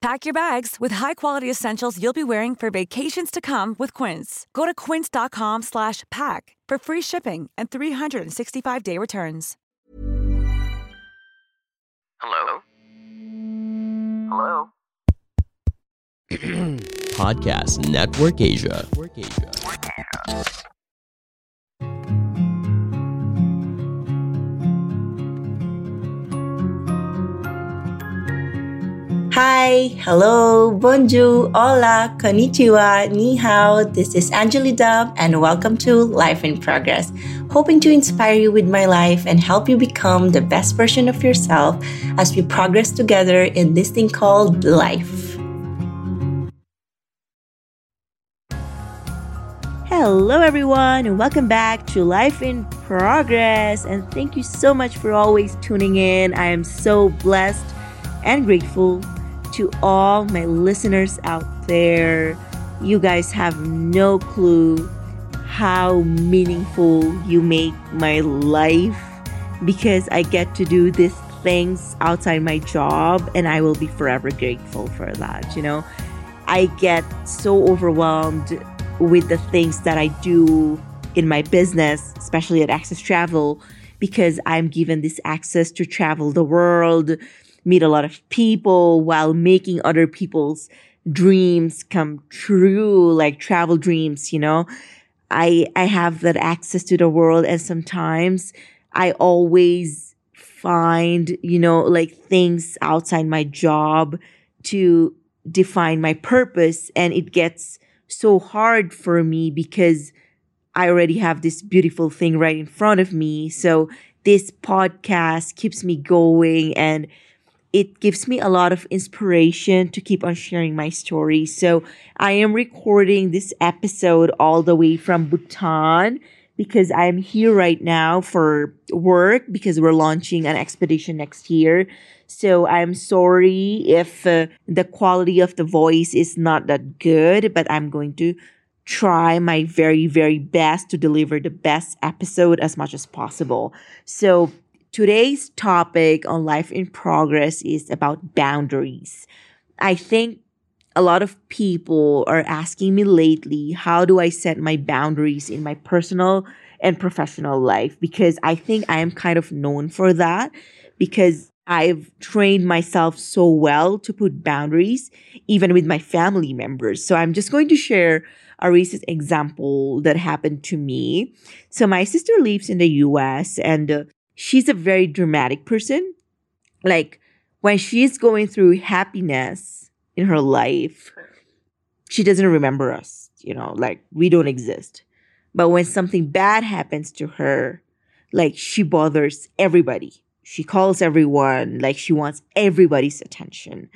Pack your bags with high-quality essentials you'll be wearing for vacations to come with Quince. Go to quince.com slash pack for free shipping and 365-day returns. Hello? Hello? Podcast Network Asia. Hi, hello, bonjour, hola, konnichiwa, ni hao. This is Anjali Dub, and welcome to Life in Progress. Hoping to inspire you with my life and help you become the best version of yourself as we progress together in this thing called life. Hello, everyone, and welcome back to Life in Progress. And thank you so much for always tuning in. I am so blessed and grateful to all my listeners out there. You guys have no clue how meaningful you make my life because I get to do these things outside my job and I will be forever grateful for that, you know. I get so overwhelmed with the things that I do in my business, especially at Access Travel, because I'm given this access to travel the world, meet a lot of people while making other people's dreams come true, like travel dreams, you know. I I have that access to the world and sometimes I always find, you know, like things outside my job to define my purpose and it gets so hard for me because I already have this beautiful thing right in front of me. So this podcast keeps me going and it gives me a lot of inspiration to keep on sharing my story. So I am recording this episode all the way from Bhutan because I'm here right now for work because we're launching an expedition next year. So I'm sorry if uh, the quality of the voice is not that good, but I'm going to try my very, very best to deliver the best episode as much as possible. So today's topic on Life in Progress is about boundaries. I think a lot of people are asking me lately, how do I set my boundaries in my personal and professional life? Because I think I am kind of known for that because I've trained myself so well to put boundaries, even with my family members. So I'm just going to share a recent example that happened to me. So my sister lives in the US and uh, she's a very dramatic person. Like when she's going through happiness in her life, she doesn't remember us, you know, like we don't exist. But when something bad happens to her, like she bothers everybody. She calls everyone, like she wants everybody's attention.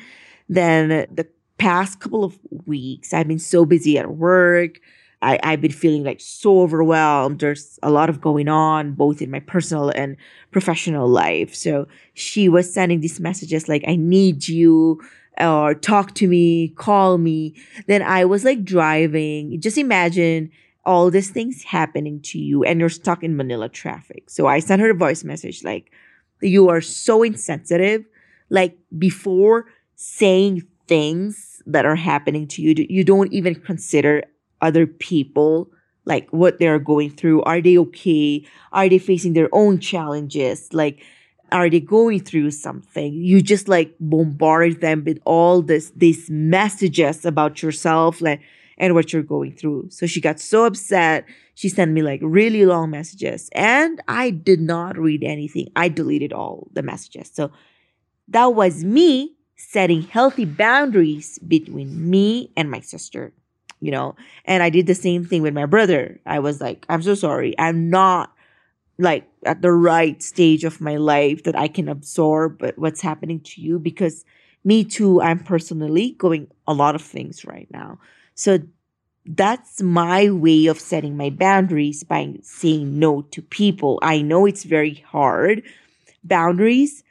Then the past couple of weeks, I've been so busy at work. I, I've been feeling like so overwhelmed. There's a lot of going on, both in my personal and professional life. So she was sending these messages like, I need you, or talk to me, call me. Then I was like driving. Just imagine all these things happening to you and you're stuck in Manila traffic. So I sent her a voice message like, you are so insensitive. Like before saying things that are happening to you, you don't even consider other people, like what they're going through. Are they okay? Are they facing their own challenges? Like, are they going through something? You just like bombard them with all this these messages about yourself, like and what you're going through. So she got so upset. She sent me like really long messages, and I did not read anything. I deleted all the messages. So that was me setting healthy boundaries between me and my sister you know and i did the same thing with my brother i was like i'm so sorry i'm not like at the right stage of my life that i can absorb what's happening to you because me too i'm personally going a lot of things right now so that's my way of setting my boundaries by saying no to people. I know it's very hard. Boundaries,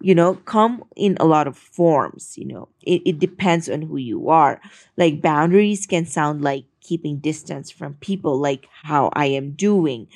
you know, come in a lot of forms, you know. It, it depends on who you are. Like boundaries can sound like keeping distance from people, like how I am doing.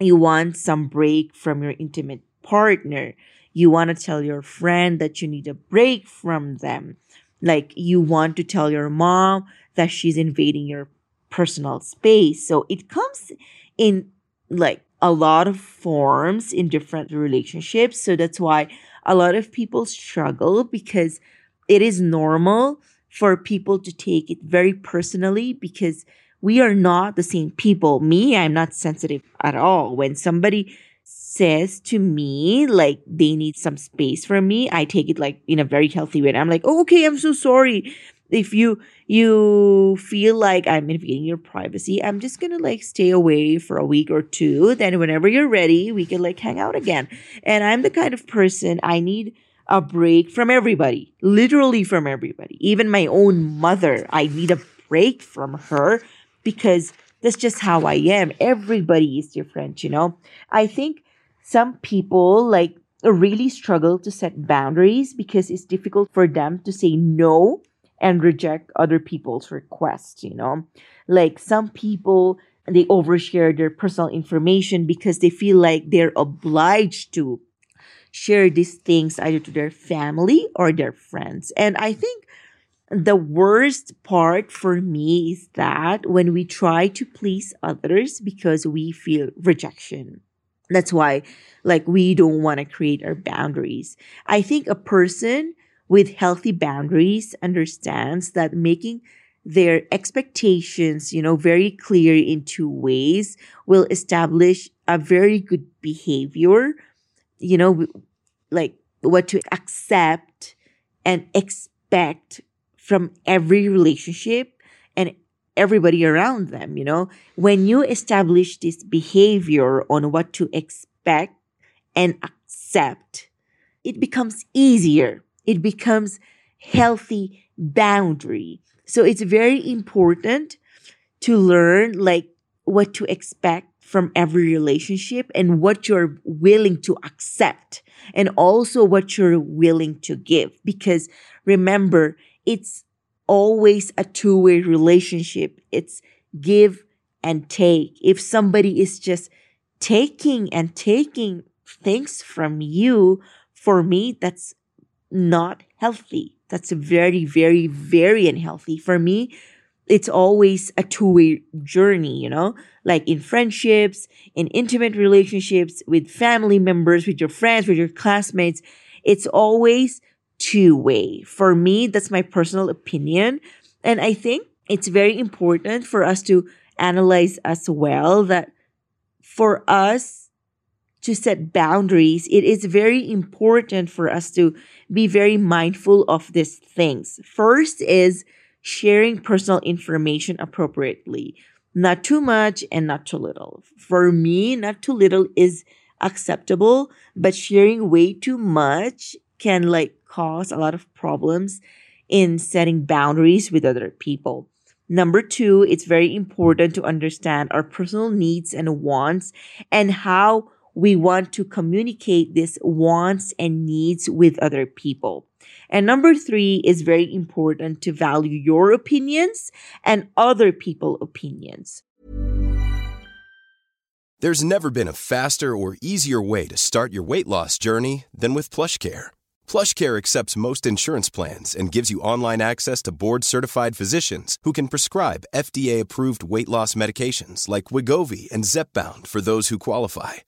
You want some break from your intimate partner. You want to tell your friend that you need a break from them. Like you want to tell your mom that she's invading your personal space. So it comes in like a lot of forms in different relationships. So that's why a lot of people struggle because it is normal for people to take it very personally because we are not the same people. Me, I'm not sensitive at all. When somebody says to me like they need some space from me, I take it like in a very healthy way. And I'm like, oh, okay, I'm so sorry. If you you feel like I'm invading your privacy, I'm just gonna like stay away for a week or two. Then whenever you're ready, we can like hang out again. And I'm the kind of person I need a break from everybody, literally from everybody. Even my own mother, I need a break from her because that's just how I am. Everybody is different, you know. I think some people like really struggle to set boundaries because it's difficult for them to say no and reject other people's requests, you know. Like some people they overshare their personal information because they feel like they're obliged to share these things either to their family or their friends. And I think the worst part for me is that when we try to please others because we feel rejection. That's why, like, we don't want to create our boundaries. I think a person with healthy boundaries understands that making their expectations, you know, very clear in two ways will establish a very good behavior, you know, like what to accept and expect from every relationship and everybody around them, you know. When you establish this behavior on what to expect and accept, it becomes easier. It becomes healthy boundary. So it's very important to learn like what to expect from every relationship and what you're willing to accept and also what you're willing to give because remember it's always a two way relationship. It's give and take. If somebody is just taking and taking things from you, for me, that's not healthy. That's very, very, very unhealthy. For me, it's always a two way journey, you know, like in friendships, in intimate relationships, with family members, with your friends, with your classmates. It's always two way. For me, that's my personal opinion. And I think it's very important for us to analyze as well that for us to set boundaries, it is very important for us to be very mindful of these things. First is sharing personal information appropriately, not too much and not too little. For me, not too little is acceptable, but sharing way too much can like cause a lot of problems in setting boundaries with other people. Number two, it's very important to understand our personal needs and wants and how we want to communicate these wants and needs with other people. And number three is very important to value your opinions and other people's opinions. There's never been a faster or easier way to start your weight loss journey than with PlushCare PlushCare accepts most insurance plans and gives you online access to board-certified physicians who can prescribe FDA-approved weight loss medications like Wegovy and Zepbound for those who qualify.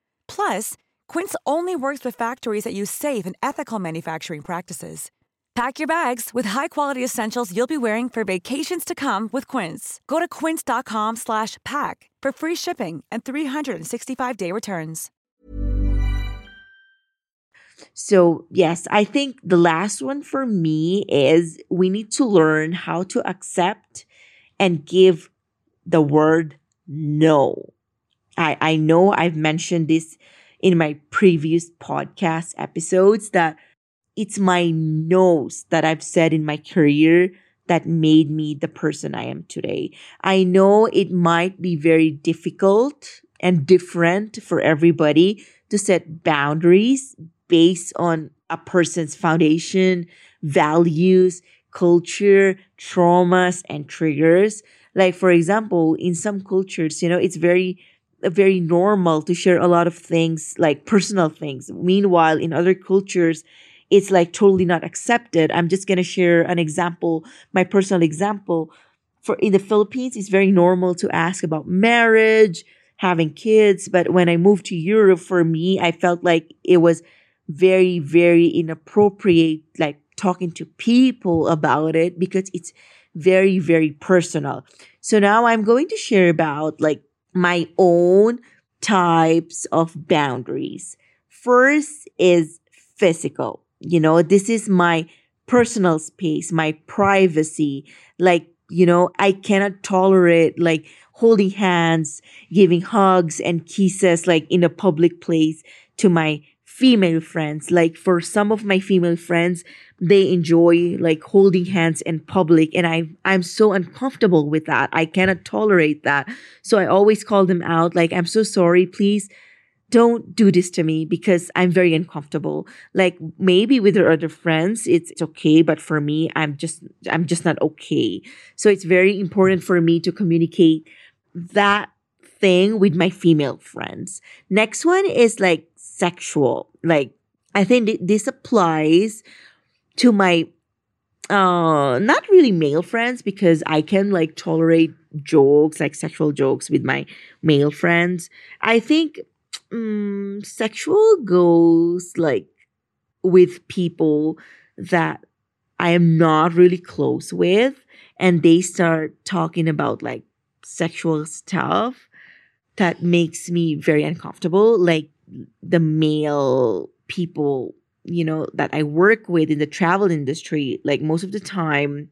Plus, Quince only works with factories that use safe and ethical manufacturing practices. Pack your bags with high-quality essentials you'll be wearing for vacations to come with Quince. Go to quince.com slash pack for free shipping and 365-day returns. So, yes, I think the last one for me is we need to learn how to accept and give the word no. I, I know I've mentioned this in my previous podcast episodes that it's my no's that I've said in my career that made me the person I am today. I know it might be very difficult and different for everybody to set boundaries based on a person's foundation, values, culture, traumas, and triggers. Like, for example, in some cultures, you know, it's very, very normal to share a lot of things, like personal things. Meanwhile, in other cultures, it's like totally not accepted. I'm just going to share an example, my personal example. For in the Philippines, it's very normal to ask about marriage, having kids. But when I moved to Europe, for me, I felt like it was very, very inappropriate, like talking to people about it because it's very, very personal. So now I'm going to share about like my own types of boundaries. First is physical you know, this is my personal space, my privacy. Like, you know, I cannot tolerate like holding hands, giving hugs and kisses like in a public place to my female friends. Like for some of my female friends, they enjoy like holding hands in public and I I'm so uncomfortable with that. I cannot tolerate that. So I always call them out like I'm so sorry, please don't do this to me because I'm very uncomfortable. Like maybe with your other friends, it's, it's okay, but for me, I'm just, I'm just not okay. So it's very important for me to communicate that thing with my female friends. Next one is like sexual. Like I think th- this applies to my uh not really male friends because I can like tolerate jokes like sexual jokes with my male friends. I think um, sexual goes like with people that I am not really close with, and they start talking about like sexual stuff that makes me very uncomfortable. Like the male people, you know, that I work with in the travel industry, like most of the time,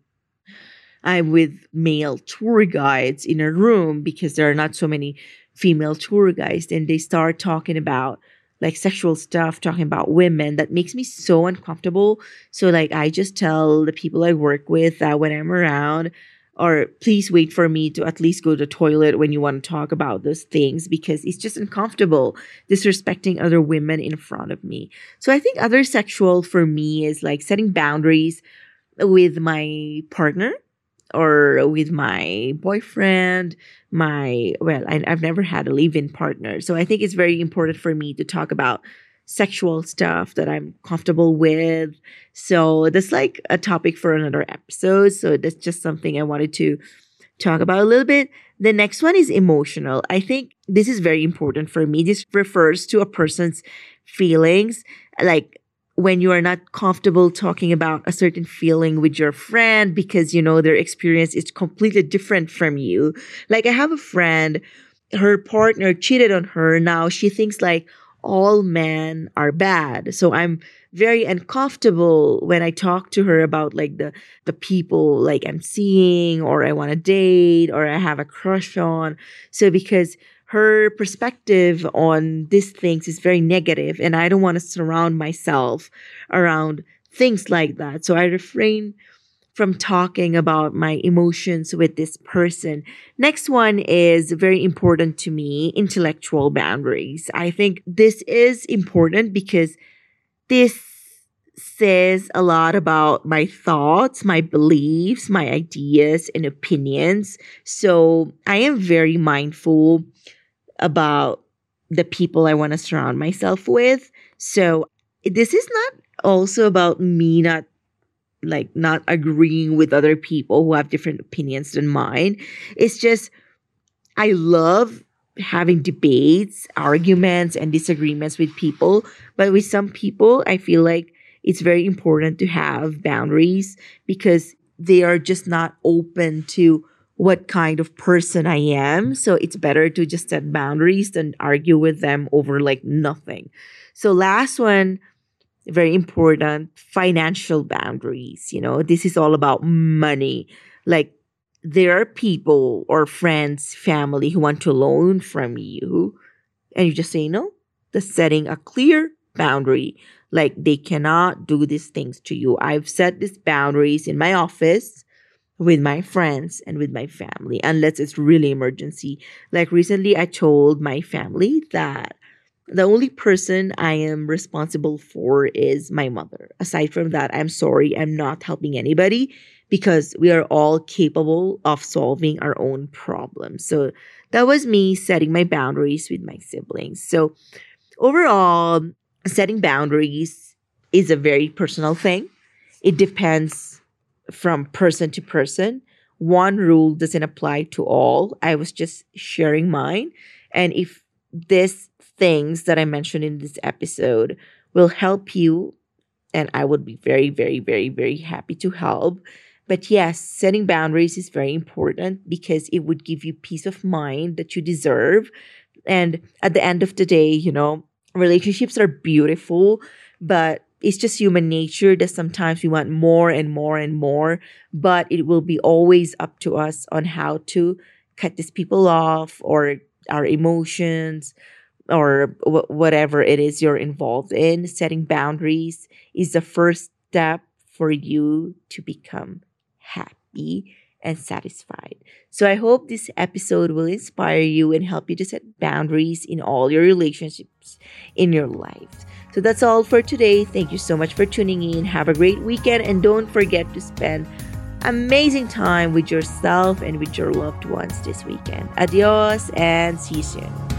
I'm with male tour guides in a room because there are not so many female tour guides and they start talking about like sexual stuff, talking about women that makes me so uncomfortable. So like I just tell the people I work with that when I'm around, or please wait for me to at least go to the toilet when you want to talk about those things because it's just uncomfortable disrespecting other women in front of me. So I think other sexual for me is like setting boundaries with my partner or with my boyfriend, my, well, I, have never had a live in partner. So I think it's very important for me to talk about sexual stuff that I'm comfortable with. So that's like a topic for another episode. So that's just something I wanted to talk about a little bit. The next one is emotional. I think this is very important for me. This refers to a person's feelings. Like when you are not comfortable talking about a certain feeling with your friend because you know their experience is completely different from you. Like I have a friend, her partner cheated on her. Now she thinks like all men are bad. So I'm very uncomfortable when I talk to her about like the the people like I'm seeing or I want to date or I have a crush on. So because her perspective on these things is very negative and I don't want to surround myself around things like that. So I refrain from talking about my emotions with this person. Next one is very important to me, intellectual boundaries. I think this is important because this says a lot about my thoughts, my beliefs, my ideas and opinions. So I am very mindful about the people I want to surround myself with. So this is not also about me not like not agreeing with other people who have different opinions than mine. It's just I love having debates, arguments, and disagreements with people. But with some people, I feel like it's very important to have boundaries because they are just not open to what kind of person I am. So it's better to just set boundaries than argue with them over like nothing. So, last one, very important financial boundaries. You know, this is all about money. Like, there are people or friends, family who want to loan from you, and you just say no. The setting a clear boundary. Like, they cannot do these things to you. I've set these boundaries in my office with my friends and with my family unless it's really emergency like recently i told my family that the only person I am responsible for is my mother. Aside from that, I'm sorry, I'm not helping anybody because we are all capable of solving our own problems. So that was me setting my boundaries with my siblings. So overall, setting boundaries is a very personal thing. It depends from person to person. One rule doesn't apply to all. I was just sharing mine. And if this things that I mentioned in this episode will help you. And I would be very, very, very, very happy to help. But yes, setting boundaries is very important because it would give you peace of mind that you deserve. And at the end of the day, you know, relationships are beautiful, but it's just human nature that sometimes we want more and more and more. But it will be always up to us on how to cut these people off or our emotions or w- whatever it is you're involved in, setting boundaries is the first step for you to become happy and satisfied. So I hope this episode will inspire you and help you to set boundaries in all your relationships in your life. So that's all for today. Thank you so much for tuning in. Have a great weekend and don't forget to spend amazing time with yourself and with your loved ones this weekend. Adios and see you soon.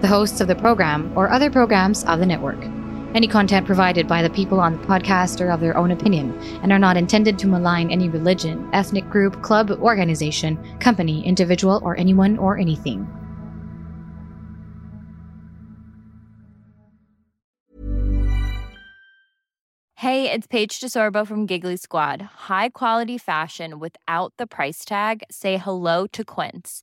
the hosts of the program, or other programs of the network. Any content provided by the people on the podcast are of their own opinion and are not intended to malign any religion, ethnic group, club, organization, company, individual, or anyone or anything. Hey, it's Paige DeSorbo from Giggly Squad. High quality fashion without the price tag. Say hello to Quince.